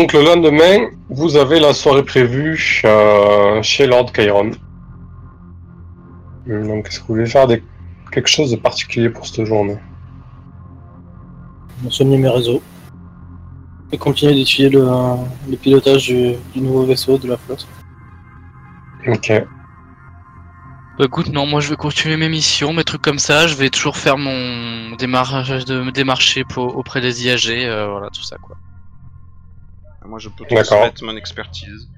Donc le lendemain, vous avez la soirée prévue euh, chez Lord Chiron. Hum, Donc est-ce que vous voulez faire des- quelque chose de particulier pour cette journée? Soigner mes réseaux. Et continuer d'étudier le, le pilotage du, du nouveau vaisseau de la flotte. Ok. Bah, écoute, non, moi je vais continuer mes missions, mes trucs comme ça. Je vais toujours faire mon démarrage de me démarcher pour, auprès des IAG, euh, voilà, tout ça quoi. Moi, je peux transmettre mon expertise.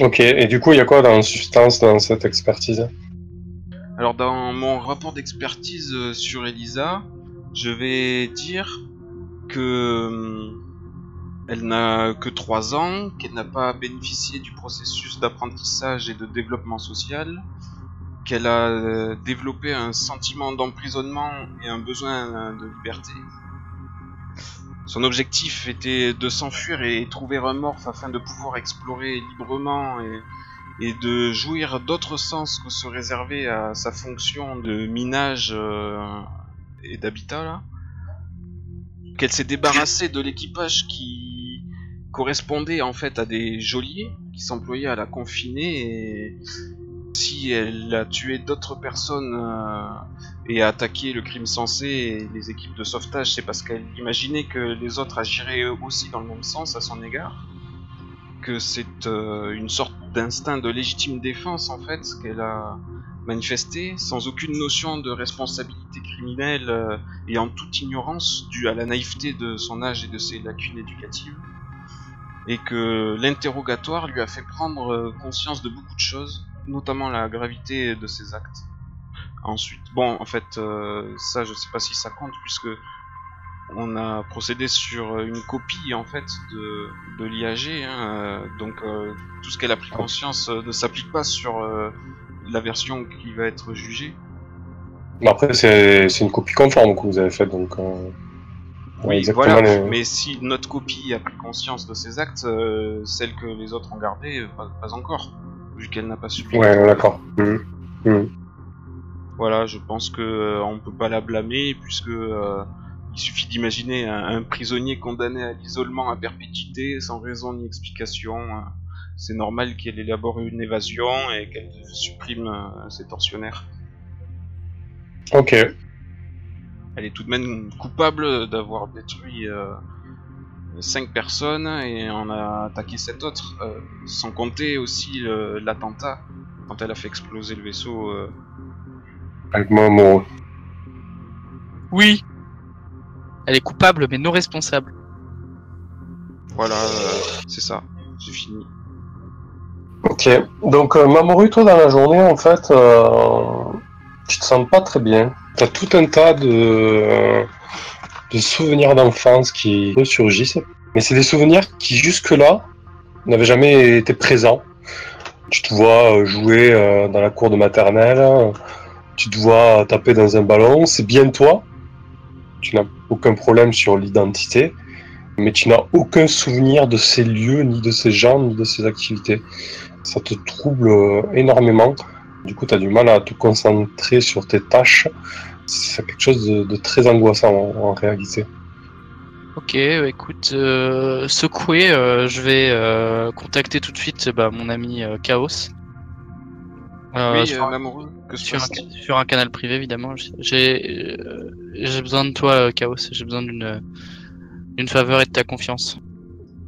Ok, et du coup, il y a quoi dans la substance dans cette expertise? Alors, dans mon rapport d'expertise euh, sur Elisa, je vais dire que hum, elle n'a que 3 ans, qu'elle n'a pas bénéficié du processus d'apprentissage et de développement social, qu'elle a euh, développé un sentiment d'emprisonnement et un besoin euh, de liberté. Son objectif était de s'enfuir et trouver un morph afin de pouvoir explorer librement et, de jouir d'autres sens que se réserver à sa fonction de minage euh, et d'habitat. Qu'elle s'est débarrassée de l'équipage qui correspondait en fait à des geôliers qui s'employaient à la confiner et si elle a tué d'autres personnes euh, et a attaqué le crime sensé et les équipes de sauvetage, c'est parce qu'elle imaginait que les autres agiraient aussi dans le même sens à son égard. Que c'est euh, une sorte d'instinct de légitime défense en fait qu'elle a manifesté sans aucune notion de responsabilité criminelle euh, et en toute ignorance due à la naïveté de son âge et de ses lacunes éducatives. Et que l'interrogatoire lui a fait prendre euh, conscience de beaucoup de choses, notamment la gravité de ses actes. Ensuite, bon, en fait, euh, ça, je sais pas si ça compte puisque on a procédé sur une copie en fait de, de l'IAG, hein, euh, donc euh, tout ce qu'elle a pris conscience euh, ne s'applique pas sur euh, la version qui va être jugée. Après, c'est c'est une copie conforme que vous avez faite, donc. euh, Oui, exactement voilà. les- Mais si notre copie a pris conscience de ses actes, euh, celle que les autres ont gardée, pas, pas encore, vu qu'elle n'a pas subi. Ouais, d'accord. Mhm. Mhm. Voilà, je pense que euh, on peut pas la blâmer puisque euh, il suffit d'imaginer un, un prisonnier condamné à l'isolement à perpétuité sans raison ni explication. euh, C'est normal qu'elle élabore une évasion et qu'elle supprime euh, ses tortionnaires. Ok. Elle est tout de même coupable d'avoir détruit euh, cinq personnes et en a attaqué sept autres, euh, sans compter aussi l'attentat quand elle a fait exploser le vaisseau. euh, Avec moi, amoureux. Oui Elle est coupable, mais non responsable. Voilà, euh, c'est ça. J'ai fini. Ok. Donc, euh, Mamoru, toi, dans la journée, en fait, euh, tu te sens pas très bien. T'as tout un tas de, de souvenirs d'enfance qui ressurgissent. Mais c'est des souvenirs qui, jusque-là, n'avaient jamais été présents. Tu te vois euh, jouer euh, dans la cour de maternelle, tu te vois taper dans un ballon, c'est bien toi. Tu n'as aucun problème sur l'identité, mais tu n'as aucun souvenir de ces lieux, ni de ces gens, ni de ces activités. Ça te trouble euh, énormément. Du coup, tu as du mal à te concentrer sur tes tâches. C'est quelque chose de, très angoissant en, réalité. Ok, euh, écoute, euh, secoué, euh, je vais contacter tout de suite bah, mon ami Chaos. Euh, oui, sur, euh, que sur un, passe sur un canal privé évidemment. J'ai euh, j'ai besoin de toi, euh, Chaos. J'ai besoin d'une d'une faveur et de ta confiance.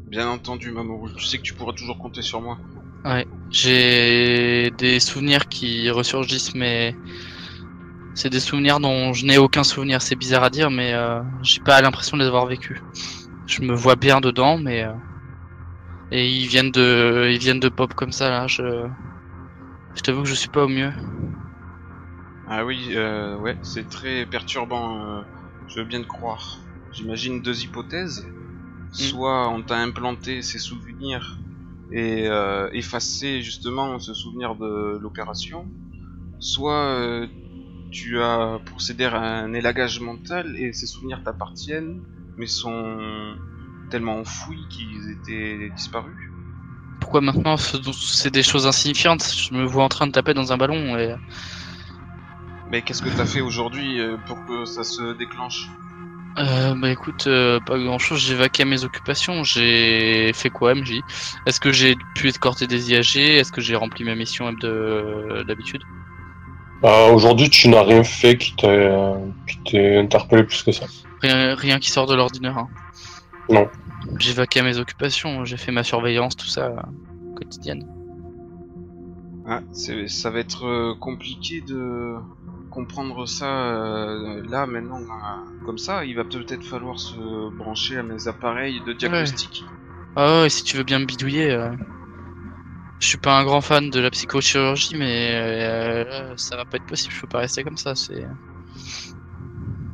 Bien entendu, Mamoru. Tu sais que tu pourras toujours compter sur moi. Ouais, j'ai des souvenirs qui ressurgissent, mais c'est des souvenirs dont je n'ai aucun souvenir. C'est bizarre à dire, mais euh, j'ai pas l'impression de les avoir vécus. Je me vois bien dedans, mais euh, et ils viennent de, ils viennent de pop comme ça là. Je, je t'avoue que je suis pas au mieux. Ah oui, euh, ouais, c'est très perturbant. euh, je veux bien te croire. J'imagine deux hypothèses. Soit on t'a implanté ces souvenirs et euh, effacé justement ce souvenir de l'opération. Soit tu as procédé à un élagage mental et ces souvenirs t'appartiennent, mais sont tellement enfouis qu'ils étaient disparus. Pourquoi maintenant ce- c'est des choses insignifiantes Je me vois en train de taper dans un ballon et Mais qu'est-ce que t'as fait aujourd'hui euh, pour que ça se déclenche Euh, bah écoute, euh, pas grand chose, j'ai vaqué à mes occupations. J'ai fait quoi, MJ Est-ce que j'ai pu escorter des IAG Est-ce que j'ai rempli ma mission M de d'habitude? Euh, Aujourd'hui, tu n'as rien fait qui t'ait qui t'ait interpellé plus que ça. rien, rien qui sort de l'ordinaire. hein. Non. J'ai vaqué à mes occupations, j'ai fait ma surveillance, tout ça, euh, quotidienne. Ah, c'est- ça va être euh, compliqué de comprendre ça euh, là maintenant euh, comme ça. Il va peut-être falloir se brancher à mes appareils de diagnostic. Ah ouais, si tu veux bien me bidouiller. euh, Je suis pas un grand fan de la psychochirurgie, mais euh, ça va pas être possible, je peux pas rester comme ça, c'est...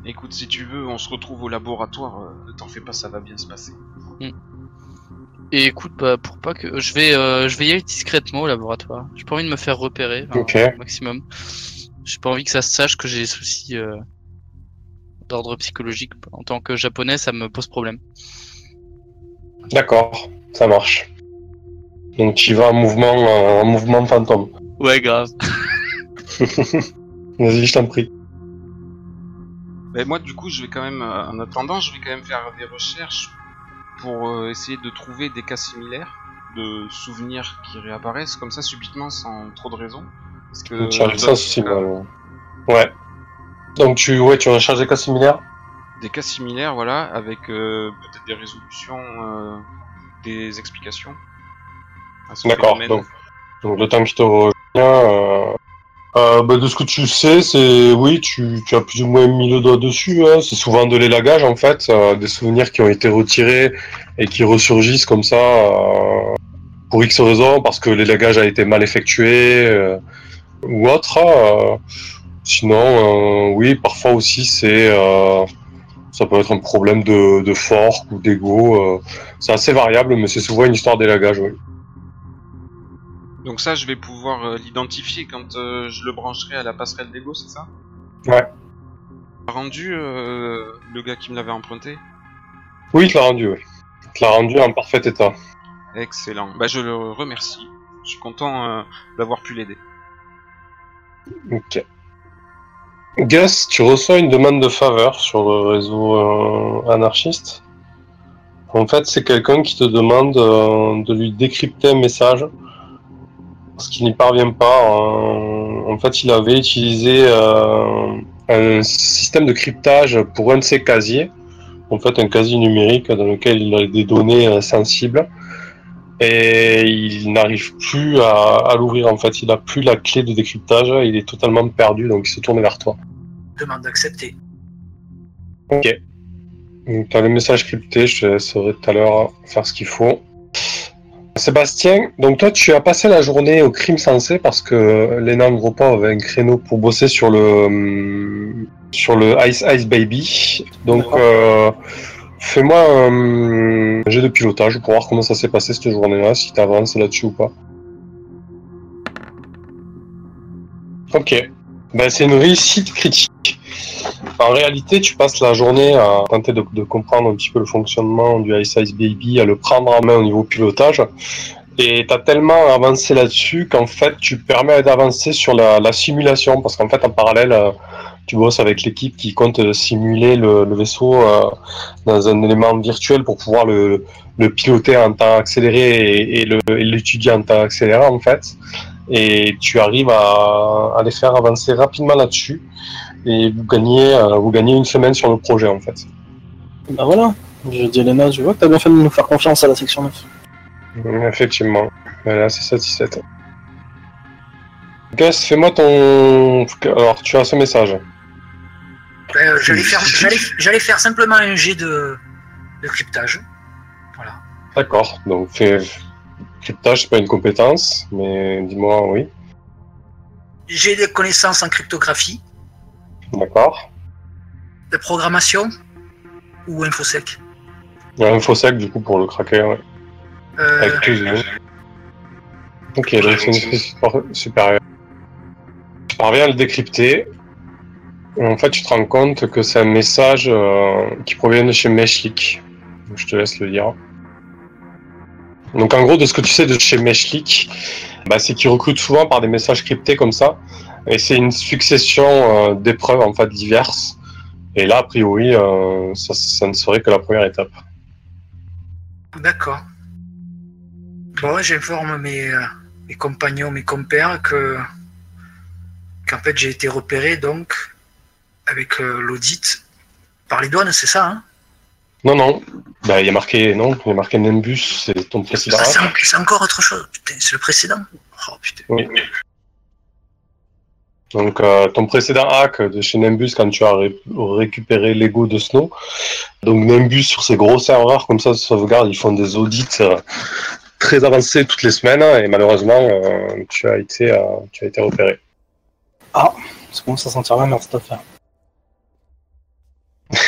Écoute, si tu veux, on se retrouve au laboratoire. euh, Ne t'en fais pas, ça va bien se passer. Et écoute, bah, pour pas que... Je vais, euh, je vais y aller discrètement au laboratoire. J'ai pas envie de me faire repérer, enfin, Ok. au maximum. J'ai pas envie que ça se sache que j'ai des soucis euh, d'ordre psychologique. En tant que japonais, ça me pose problème. D'accord, ça marche. Donc tu y vas en mouvement, euh, en mouvement fantôme. Ouais, grave. Vas-y, je t'en prie. Mais moi, du coup, je vais quand même, euh, en attendant, je vais quand même faire des recherches pour euh, essayer de trouver des cas similaires de souvenirs qui réapparaissent comme ça subitement sans trop de raison. Parce que tu arrives dans ça, cas- mal. Ouais. Donc tu, ouais, tu recherches des cas similaires? Des cas similaires, voilà, avec euh, peut-être des résolutions, euh, des explications. D'accord, donc, donc le temps qui te revient, euh, bah, de ce que tu sais, c'est oui, tu, as plus ou moins mis le doigt dessus. Hein. C'est souvent de l'élagage en fait, euh, des souvenirs qui ont été retirés et qui ressurgissent comme ça euh, pour X raisons, parce que l'élagage a été mal effectué ou autre. euh. sinon, oui, parfois aussi c'est ça peut être un problème de, de force ou d'ego. c'est assez variable, mais c'est souvent une histoire d'élagage. Oui. Donc ça, je vais pouvoir euh, l'identifier quand euh, je le brancherai à la passerelle d'ego, c'est ça? Ouais. Rendu euh, le gars qui me l'avait emprunté? Oui, il te l'a rendu, oui. Il te l'a rendu en parfait état. Excellent. Bah je le remercie. Je suis content d'avoir pu l'aider. Ok. Gus, tu reçois une demande de faveur sur le réseau anarchiste? En fait, c'est quelqu'un qui te demande de lui décrypter un message parce qu'il n'y parvient pas. euh, en fait, il avait utilisé euh, un système de cryptage pour un de ses casiers. En fait, un casier numérique dans lequel il a des données euh, sensibles. Et il n'arrive plus à, à l'ouvrir. En fait, il a plus la clé de décryptage. Il est totalement perdu, donc il se tourne vers toi. Demande d'accepter. Ok. Donc, t'as le message crypté, je te laisserai tout à l'heure faire ce qu'il faut. Sébastien, donc toi tu as passé la journée au crime sensé parce que Léna Gropa avait un créneau pour bosser sur le hum, sur le Ice Ice Baby. Donc euh, fais-moi un jet de pilotage pour voir comment ça s'est passé cette journée-là, si tu avances là-dessus ou pas. Ok. Ben, c'est une réussite critique. En réalité, tu passes la journée à tenter de, comprendre un petit peu le fonctionnement du Ice Ice Baby, à le prendre en main au niveau pilotage. Et tu as tellement avancé là-dessus qu'en fait, tu permets d'avancer sur la, la simulation. Parce qu'en fait, en parallèle, euh, tu bosses avec l'équipe qui compte simuler le, vaisseau euh, dans un élément virtuel pour pouvoir le, piloter en temps accéléré et l'étudier en temps accéléré, en fait. Et tu arrives à, à les faire avancer rapidement là-dessus et vous gagnez, euh, vous gagnez une semaine sur le projet en fait. Bah voilà, je dis Elena, je vois que t'as bien fait de nous faire confiance à la section 9. Effectivement. Voilà, c'est satisfait. Gus, fais-moi ton. Alors, tu as ce message. Euh, j'allais, faire, j'allais, j'allais faire simplement un jet de, de cryptage. Voilà. D'accord. Donc, fais. Cryptage, c'est pas une compétence, mais dis-moi, oui. J'ai des connaissances en cryptographie, D'accord. de programmation ou infosec. Il y a un faux sec, du coup, pour le craquer, ouais. Euh, Avec plus de- Ok, donc c'est une espèce supérieure. Tu parviens à le décrypter. Et en fait, tu te rends compte que c'est un message euh, qui provient de chez Meshlik. Je te laisse le lire. Donc, en gros, de ce que tu sais de chez Meshlik, bah, c'est qu'ils recrutent souvent par des messages cryptés comme ça. Et c'est une succession euh, d'épreuves en fait diverses Et là, a priori, euh, ça, ça ne serait que la première étape. D'accord. Bon, j'informe mes, euh, mes compagnons, mes compères que qu'en fait j'ai été repéré donc avec l'audit par les douanes, c'est ça hein? Non, non. Bah, il y a marqué, non, il y a marqué Nimbus, c'est ton précédent. Ah, c'est en- c'est encore autre chose. Putain, c'est le précédent? Oh putain. Oui. Donc, euh, ton précédent hack de chez Nimbus, quand tu as ré- récupéré l'ego de Snow. Donc, Nimbus, sur ces gros serveurs comme ça de sauvegarde, ils font des audits euh, très avancés toutes les semaines. Et malheureusement, euh, tu, as été, tu as été repéré. Ça commence à sentir la merde cette affaire.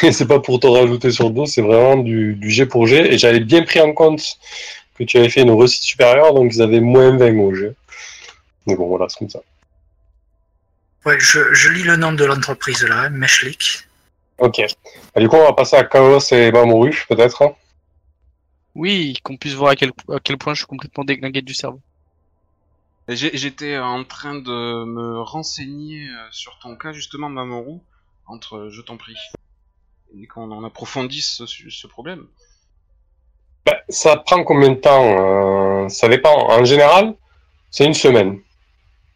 Et c'est pas pour te rajouter sur le dos, c'est vraiment du, du G pour G. Et j'avais bien pris en compte que tu avais fait une réussite supérieure, donc ils avaient moins 20 au G. Mais bon, voilà, c'est comme ça. Ouais, je, je lis le nom de l'entreprise là, hein, Meshlik. Ok. Et du coup, on va passer à Chaos et Mamoru, peut-être. hein. Oui, qu'on puisse voir à quel, à quel point je suis complètement déglingué du cerveau. J'étais en train de me renseigner euh, sur ton cas, justement, Mamoru, entre, je t'en prie, et qu'on en approfondisse ce, ce problème. Ben, ça prend combien de temps euh, Ça dépend. En général, c'est une semaine.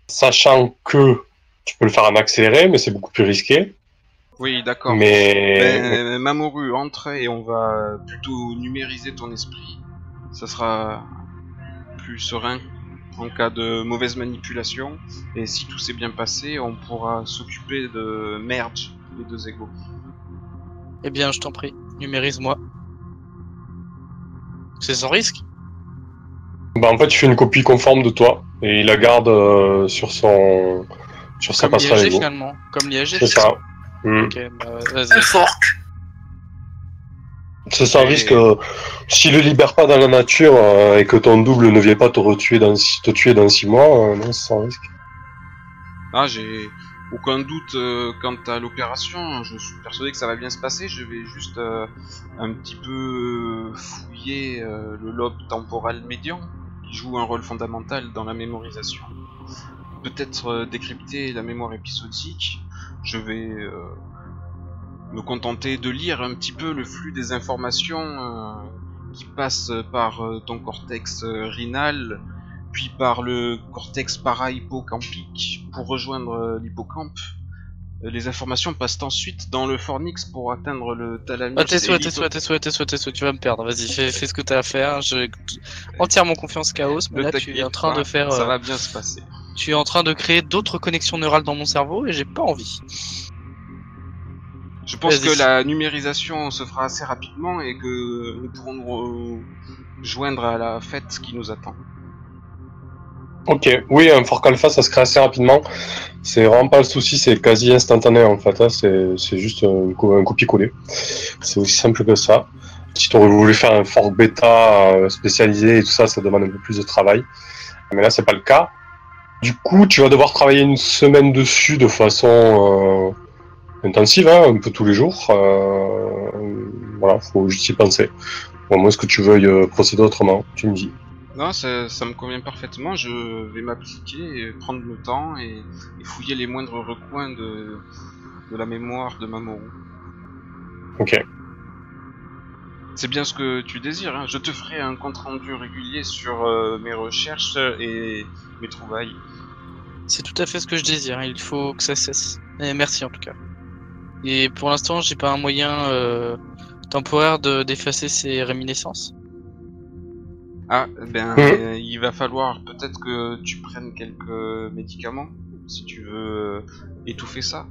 Sachant que tu peux le faire en accéléré, mais c'est beaucoup plus risqué. Oui, d'accord. Mais Mamoru, entre et on va plutôt numériser ton esprit. Ça sera plus serein en cas de mauvaise manipulation. Et si tout s'est bien passé, on pourra s'occuper de merge les deux égaux. Eh bien, je t'en prie, numérise-moi. C'est sans risque ben, en fait, tu fais une copie conforme de toi et il la garde euh, sur son sur sa Comme l'IAG finalement. Comme l'IAG C'est ça. Ok, bah, Un. C'est sans Et- risque. euh, S'il le libère pas dans la nature euh, et que ton double ne vient pas te retuer dans six- te tuer dans 6 mois, euh, non, c'est sans risque. Ah, j'ai aucun doute euh, quant à l'opération. Je suis persuadé que ça va bien se passer. Je vais juste euh, un petit peu fouiller euh, le lobe temporal médian, qui joue un rôle fondamental dans la mémorisation. Peut-être euh, décrypter la mémoire épisodique. Je vais euh, me contenter de lire un petit peu le flux des informations euh, qui passent par ton cortex rhinal puis par le cortex para-hippocampique pour rejoindre l'hippocampe. Les informations passent ensuite dans le fornix pour atteindre le thalamus. Ah, tes et souhaits, tes souhaits, tes tes tu vas me perdre. Vas-y, fais, fais ce que t'as à faire. J'ai entièrement confiance Chaos, mais là tu es en train pas, de faire, Ça euh, va bien se passer. Tu es en train de créer d'autres connexions neurales dans mon cerveau et j'ai pas envie. Je pense que la numérisation se fera assez rapidement et que nous pourrons nous re- joindre à la fête qui nous attend. Ok, oui, un fork alpha, ça se crée assez rapidement. C'est vraiment pas le souci, c'est quasi instantané en fait. hein. C'est c'est juste un, co- un copier-coller. C'est aussi simple que ça. Si tu aurais voulu faire un fork bêta euh, spécialisé et tout ça, ça demande un peu plus de travail. Mais là, c'est pas le cas. Du coup, tu vas devoir travailler une semaine dessus de façon euh, intensive, hein, un peu tous les jours. Euh, voilà, faut juste y penser. Bon, moi, est-ce que tu veuilles euh, procéder autrement Tu me dis. Non, ça, me convient parfaitement. Je vais m'appliquer, prendre le temps et, et fouiller les moindres recoins de, de la mémoire de Mamoru. C'est bien ce que tu désires. Hein. Je te ferai un compte rendu régulier sur euh, mes recherches et mes trouvailles. C'est tout à fait ce que je désire. Il faut que ça cesse. Et merci en tout cas. Et pour l'instant, j'ai pas un moyen euh, temporaire de d'effacer ces réminiscences. Ah, ben, euh, il va falloir peut-être que tu prennes quelques médicaments si tu veux étouffer ça.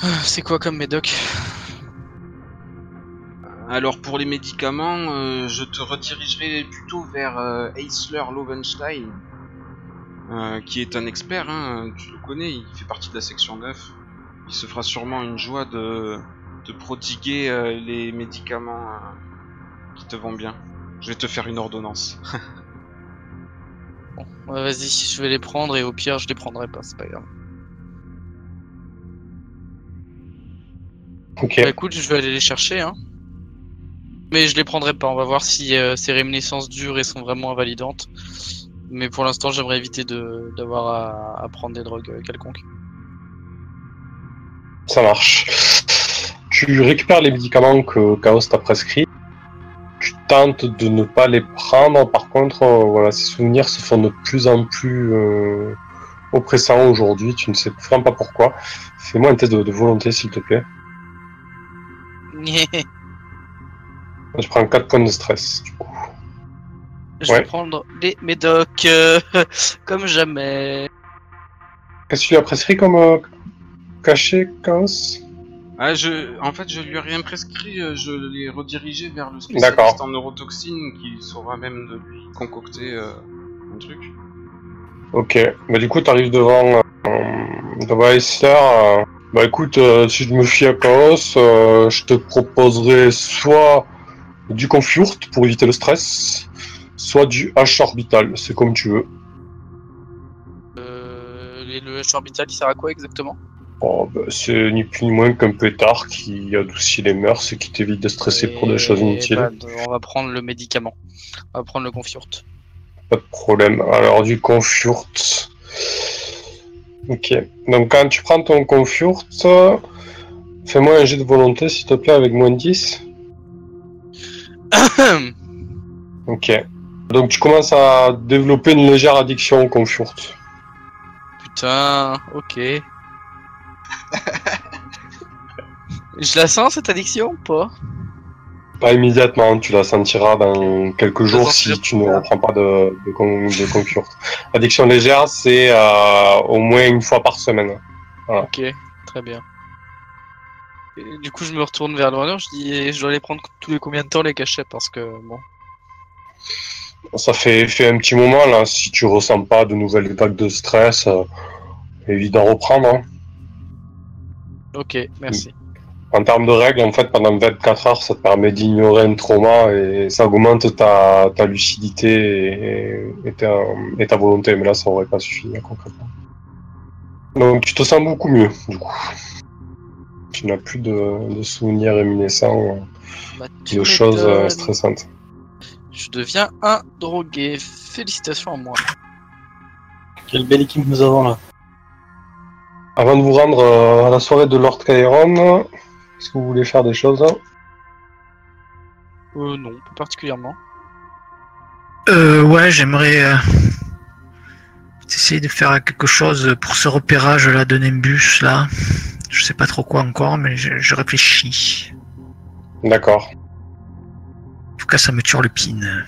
Ah, C'est quoi comme médoc? Alors pour les médicaments, euh, je te redirigerai plutôt vers euh, Eisler Lovenstein, euh, qui est un expert, hein, tu le connais, il fait partie de la section 9. Il se fera sûrement une joie de, de prodiguer euh, les médicaments euh, qui te vont bien. Je vais te faire une ordonnance. Bon, ouais, vas-y, je vais les prendre et au pire, je les prendrai pas, c'est pas grave. Ok. Bah écoute, je vais aller les chercher, hein. Mais je les prendrai pas, on va voir si euh, ces réminiscences durent et sont vraiment invalidantes. Mais pour l'instant, j'aimerais éviter d'avoir à, à prendre des drogues euh, quelconques. Ça marche. Tu récupères les médicaments que Chaos t'a prescrits. Tu tentes de ne pas les prendre. Par contre, euh, voilà, ces souvenirs se font de plus en plus euh, oppressants aujourd'hui. Tu ne sais vraiment pas pourquoi. Fais-moi un test de, de volonté, s'il te plaît. Je prends 4 points de stress, du coup. Je Ouais. vais prendre les médocs euh, comme jamais. Qu'est-ce que tu as prescrit comme euh, cachet, Chaos Ah, je, en fait, je lui ai rien prescrit, euh, je l'ai redirigé vers le spécialiste en neurotoxine qui saura même de lui concocter euh, un truc. Ok, bah du coup t'arrives devant devant Esther. euh, bah écoute, euh, si je me fie à Chaos, euh, je te proposerai soit du Confurt pour éviter le stress, soit du H orbital, c'est comme tu veux. Euh, et le H orbital, il sert à quoi exactement? Oh, bah, c'est ni plus ni moins qu'un pétard qui adoucit les mœurs et qui t'évite de stresser pour des choses inutiles. bah, on va prendre le médicament. On va prendre le Confurt. Pas de problème. Alors du Confurt. Ok. Donc quand tu prends ton Confurt, fais-moi un jet de volonté s'il te plaît avec moins de 10. Ok. Donc tu commences à développer une légère addiction au Confurt. Putain, ok. Je la sens cette addiction ou pas? Pas immédiatement, tu la sentiras dans quelques jours si tu ne reprends pas de, de, con- de Confurt. Addiction légère, c'est euh, au moins une fois par semaine. Ok, très bien. Et du coup, je me retourne vers le runner, je dis je dois les prendre tous les combien de temps les cachets parce que bon. Ça fait, fait un petit moment là, si tu ressens pas de nouvelles vagues de stress, euh, évite d'en reprendre. hein. Ok, merci. En termes de règles, en fait, pendant 24 heures, ça te permet d'ignorer un trauma et ça augmente ta, ta lucidité et, et ta, et ta volonté. Mais là, ça aurait pas suffi, hein, concrètement. Donc, tu te sens beaucoup mieux, du coup. Tu n'as plus de, de souvenirs réminiscents Bah, tu de choses euh, stressantes. Je deviens un drogué. Félicitations à moi. Quelle belle équipe nous avons là. Avant de vous rendre euh, à la soirée de Lord Chiron, est-ce que vous voulez faire des choses? Hein Euh, non, pas particulièrement. Euh, ouais, j'aimerais euh, essayer de faire quelque chose pour ce repérage là de Nimbus là. Je sais pas trop quoi encore, mais je, je réfléchis. D'accord. En tout cas, ça me turlupine.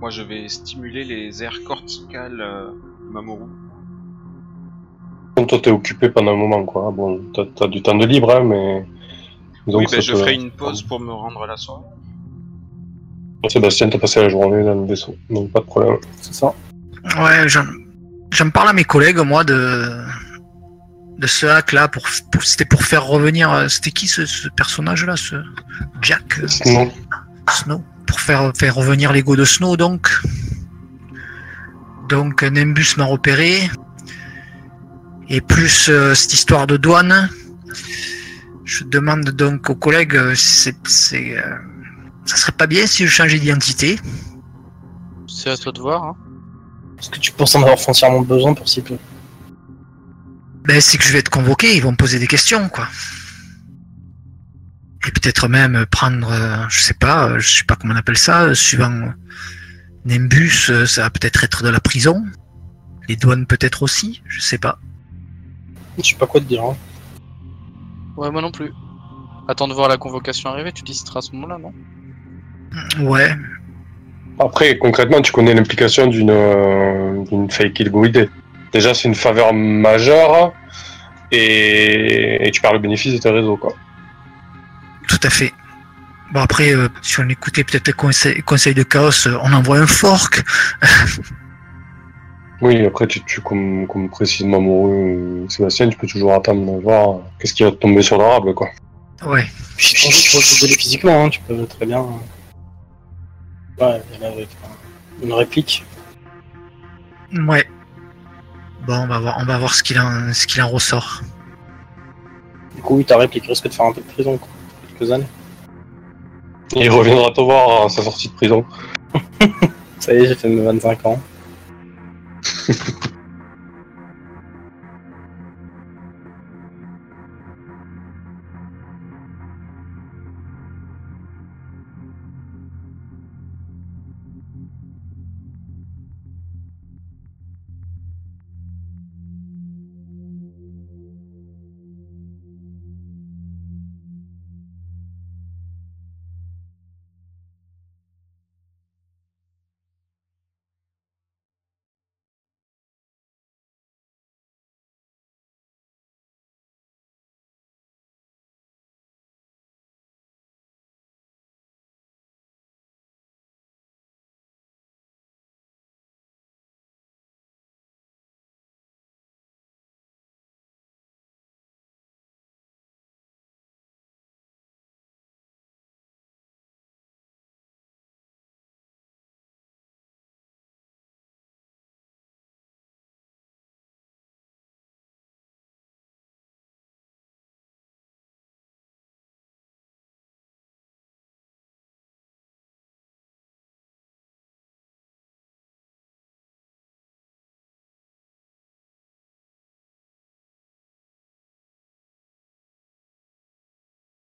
Moi, je vais stimuler les aires corticales euh, de Mamoru. Bon, toi, t'es occupé pendant un moment, quoi. Bon, t'as, du temps de libre, hein, mais. oui, ça ben, je ferai une pause pour me rendre à la soirée. Sébastien, t'as passé la journée dans le vaisseau, donc pas de problème. C'est ça. Ouais, j'en parle à mes collègues, moi, de de ce hack là pour, pour- c'était pour faire revenir euh, c'était qui ce, ce personnage là ce Jack euh, Snow. Pour faire faire revenir l'ego de Snow donc. Donc Nimbus m'a repéré. Et plus euh, cette histoire de douane je demande donc aux collègues c'est c'est euh, ça serait pas bien si je changeais d'identité. C'est à toi de voir. Hein. Est-ce que tu penses en avoir foncièrement besoin pour si peu Ben, c'est que je vais être convoqué, ils vont me poser des questions, quoi. Et peut-être même prendre, euh, je sais pas, euh, je sais pas comment on appelle ça, euh, suivant Nimbus, ça va peut-être être de la prison. Les douanes peut-être aussi, je sais pas. Je sais pas quoi te dire. Hein. Ouais, moi non plus. Attends de voir la convocation arriver, tu décideras à ce moment-là, non? Ouais, après, concrètement, tu connais l'implication d'une, euh, d'une fake ilgoïdée. Déjà, c'est une faveur majeure, et, et tu perds le bénéfice de tes réseaux, quoi. tout à fait. Bon après, euh, si on écoutait peut-être les conseils, conseils de chaos, euh, on envoie un fork. Oui, après, tu, tu comme, comme précisément amoureux Sébastien, tu peux toujours attendre de voir qu'est-ce qui va te tomber sur la rable, quoi. Ouais. Puis je pense que tu peux te dédoubler physiquement, hein. tu peux très bien. Ouais, il y en a avec une réplique. Ouais. Bon, on va voir, on va voir ce qu'il en, ce qu'il en ressort. Du coup, oui, ta réplique risque de faire un peu de prison, quoi. Quelques années. Et il reviendra te voir à sa sortie de prison. Ça y est, j'ai fait mes 25 ans.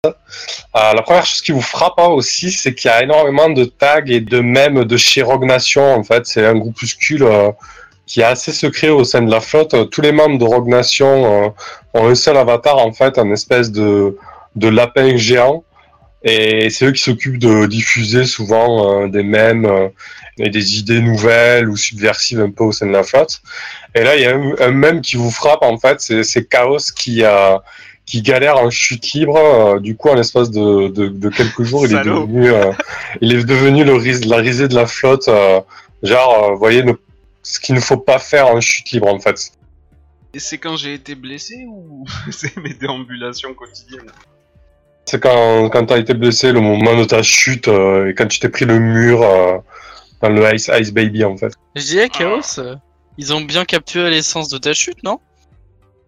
Euh, la première chose qui vous frappe hein, aussi, c'est qu'il y a énormément de tags et de mèmes de chez Rogue Nation. En fait, c'est un groupuscule euh, qui est assez secret au sein de la flotte. Tous les membres de Rogue Nation euh, ont un seul avatar, en fait, un espèce de, de lapin géant. Et c'est eux qui s'occupent de diffuser souvent des mèmes et des idées nouvelles ou subversives un peu au sein de la flotte. Et là, il y a un, un mème qui vous frappe, en fait, c'est Chaos qui a qui galère en chute libre. Euh, du coup, en l'espace de, de, de, quelques jours, il est devenu, euh, il est devenu le ris la risée de la flotte. Euh, genre, vous voyez, ce qu'il ne faut pas faire en chute libre, en fait. Et c'est quand j'ai été blessé ou c'est mes déambulations quotidiennes? C'est quand, quand t'as été blessé, le moment de ta chute, et quand tu t'es pris le mur dans le Ice, Ice Baby, en fait. Je dirais, Chaos, ils ont bien capturé l'essence de ta chute, non? ah,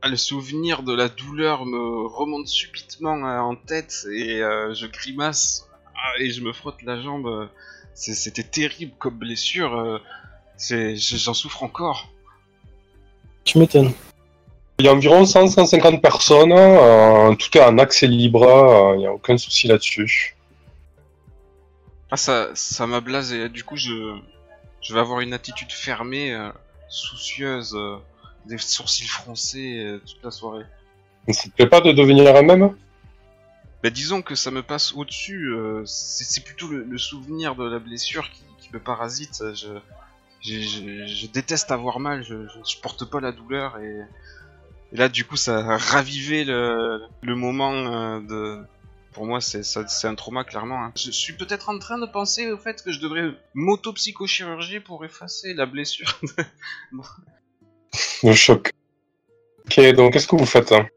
le souvenir de la douleur me remonte subitement euh, en tête et euh, je grimace ah, et je me frotte la jambe. C'était terrible comme blessure. Euh, j'en souffre encore. Tu m'étonnes. Il y a environ 100-150 personnes, tout est en accès libre, il n'y a aucun souci là-dessus. Ah ça, ça m'a blasé, du coup je, je vais avoir une attitude fermée, soucieuse des sourcils froncés euh, toute la soirée. Ça te plaît pas de devenir un même bah, disons que ça me passe au-dessus, euh, c'est plutôt le, souvenir de la blessure qui, me parasite. Je, je, déteste avoir mal, je, je, porte pas la douleur et, là du coup ça a ravivé le, le moment euh, de... Pour moi c'est un trauma clairement. Hein. Je suis peut-être en train de penser au fait que je devrais m'auto-psychochirurgie pour effacer la blessure. Le choc. Ok, donc qu'est-ce que vous faites hein?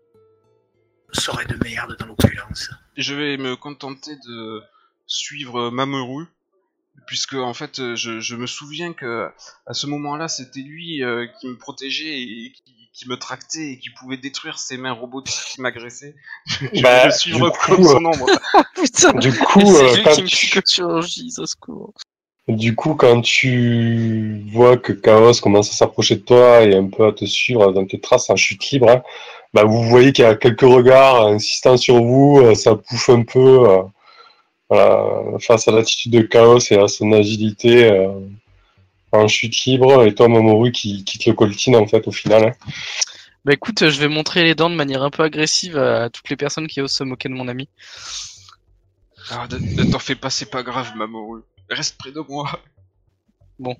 Soirée de merde dans l'opulence. Je vais me contenter de suivre Mamoru, puisque en fait je, me souviens que à ce moment-là c'était lui euh, qui me protégeait et qui, me tractait et qui pouvait détruire ses mains robotiques qui m'agressaient. je bah, vais suivre comme son ombre. Putain, du coup, c'est lui euh, qui me psychochirurgie, ça se court. Du coup, quand tu vois que Chaos commence à s'approcher de toi et un peu à te suivre dans tes traces en chute libre, hein, bah vous voyez qu'il y a quelques regards insistants sur vous, euh, ça pouffe un peu euh, face à l'attitude de Chaos et à son agilité euh, en chute libre, et toi Mamoru qui quitte le coltine en fait au final. Hein. Bah écoute, je vais montrer les dents de manière un peu agressive à toutes les personnes qui osent se moquer de mon ami. Ah, ne t'en fais pas, c'est pas grave Mamoru. Reste près de moi. Bon.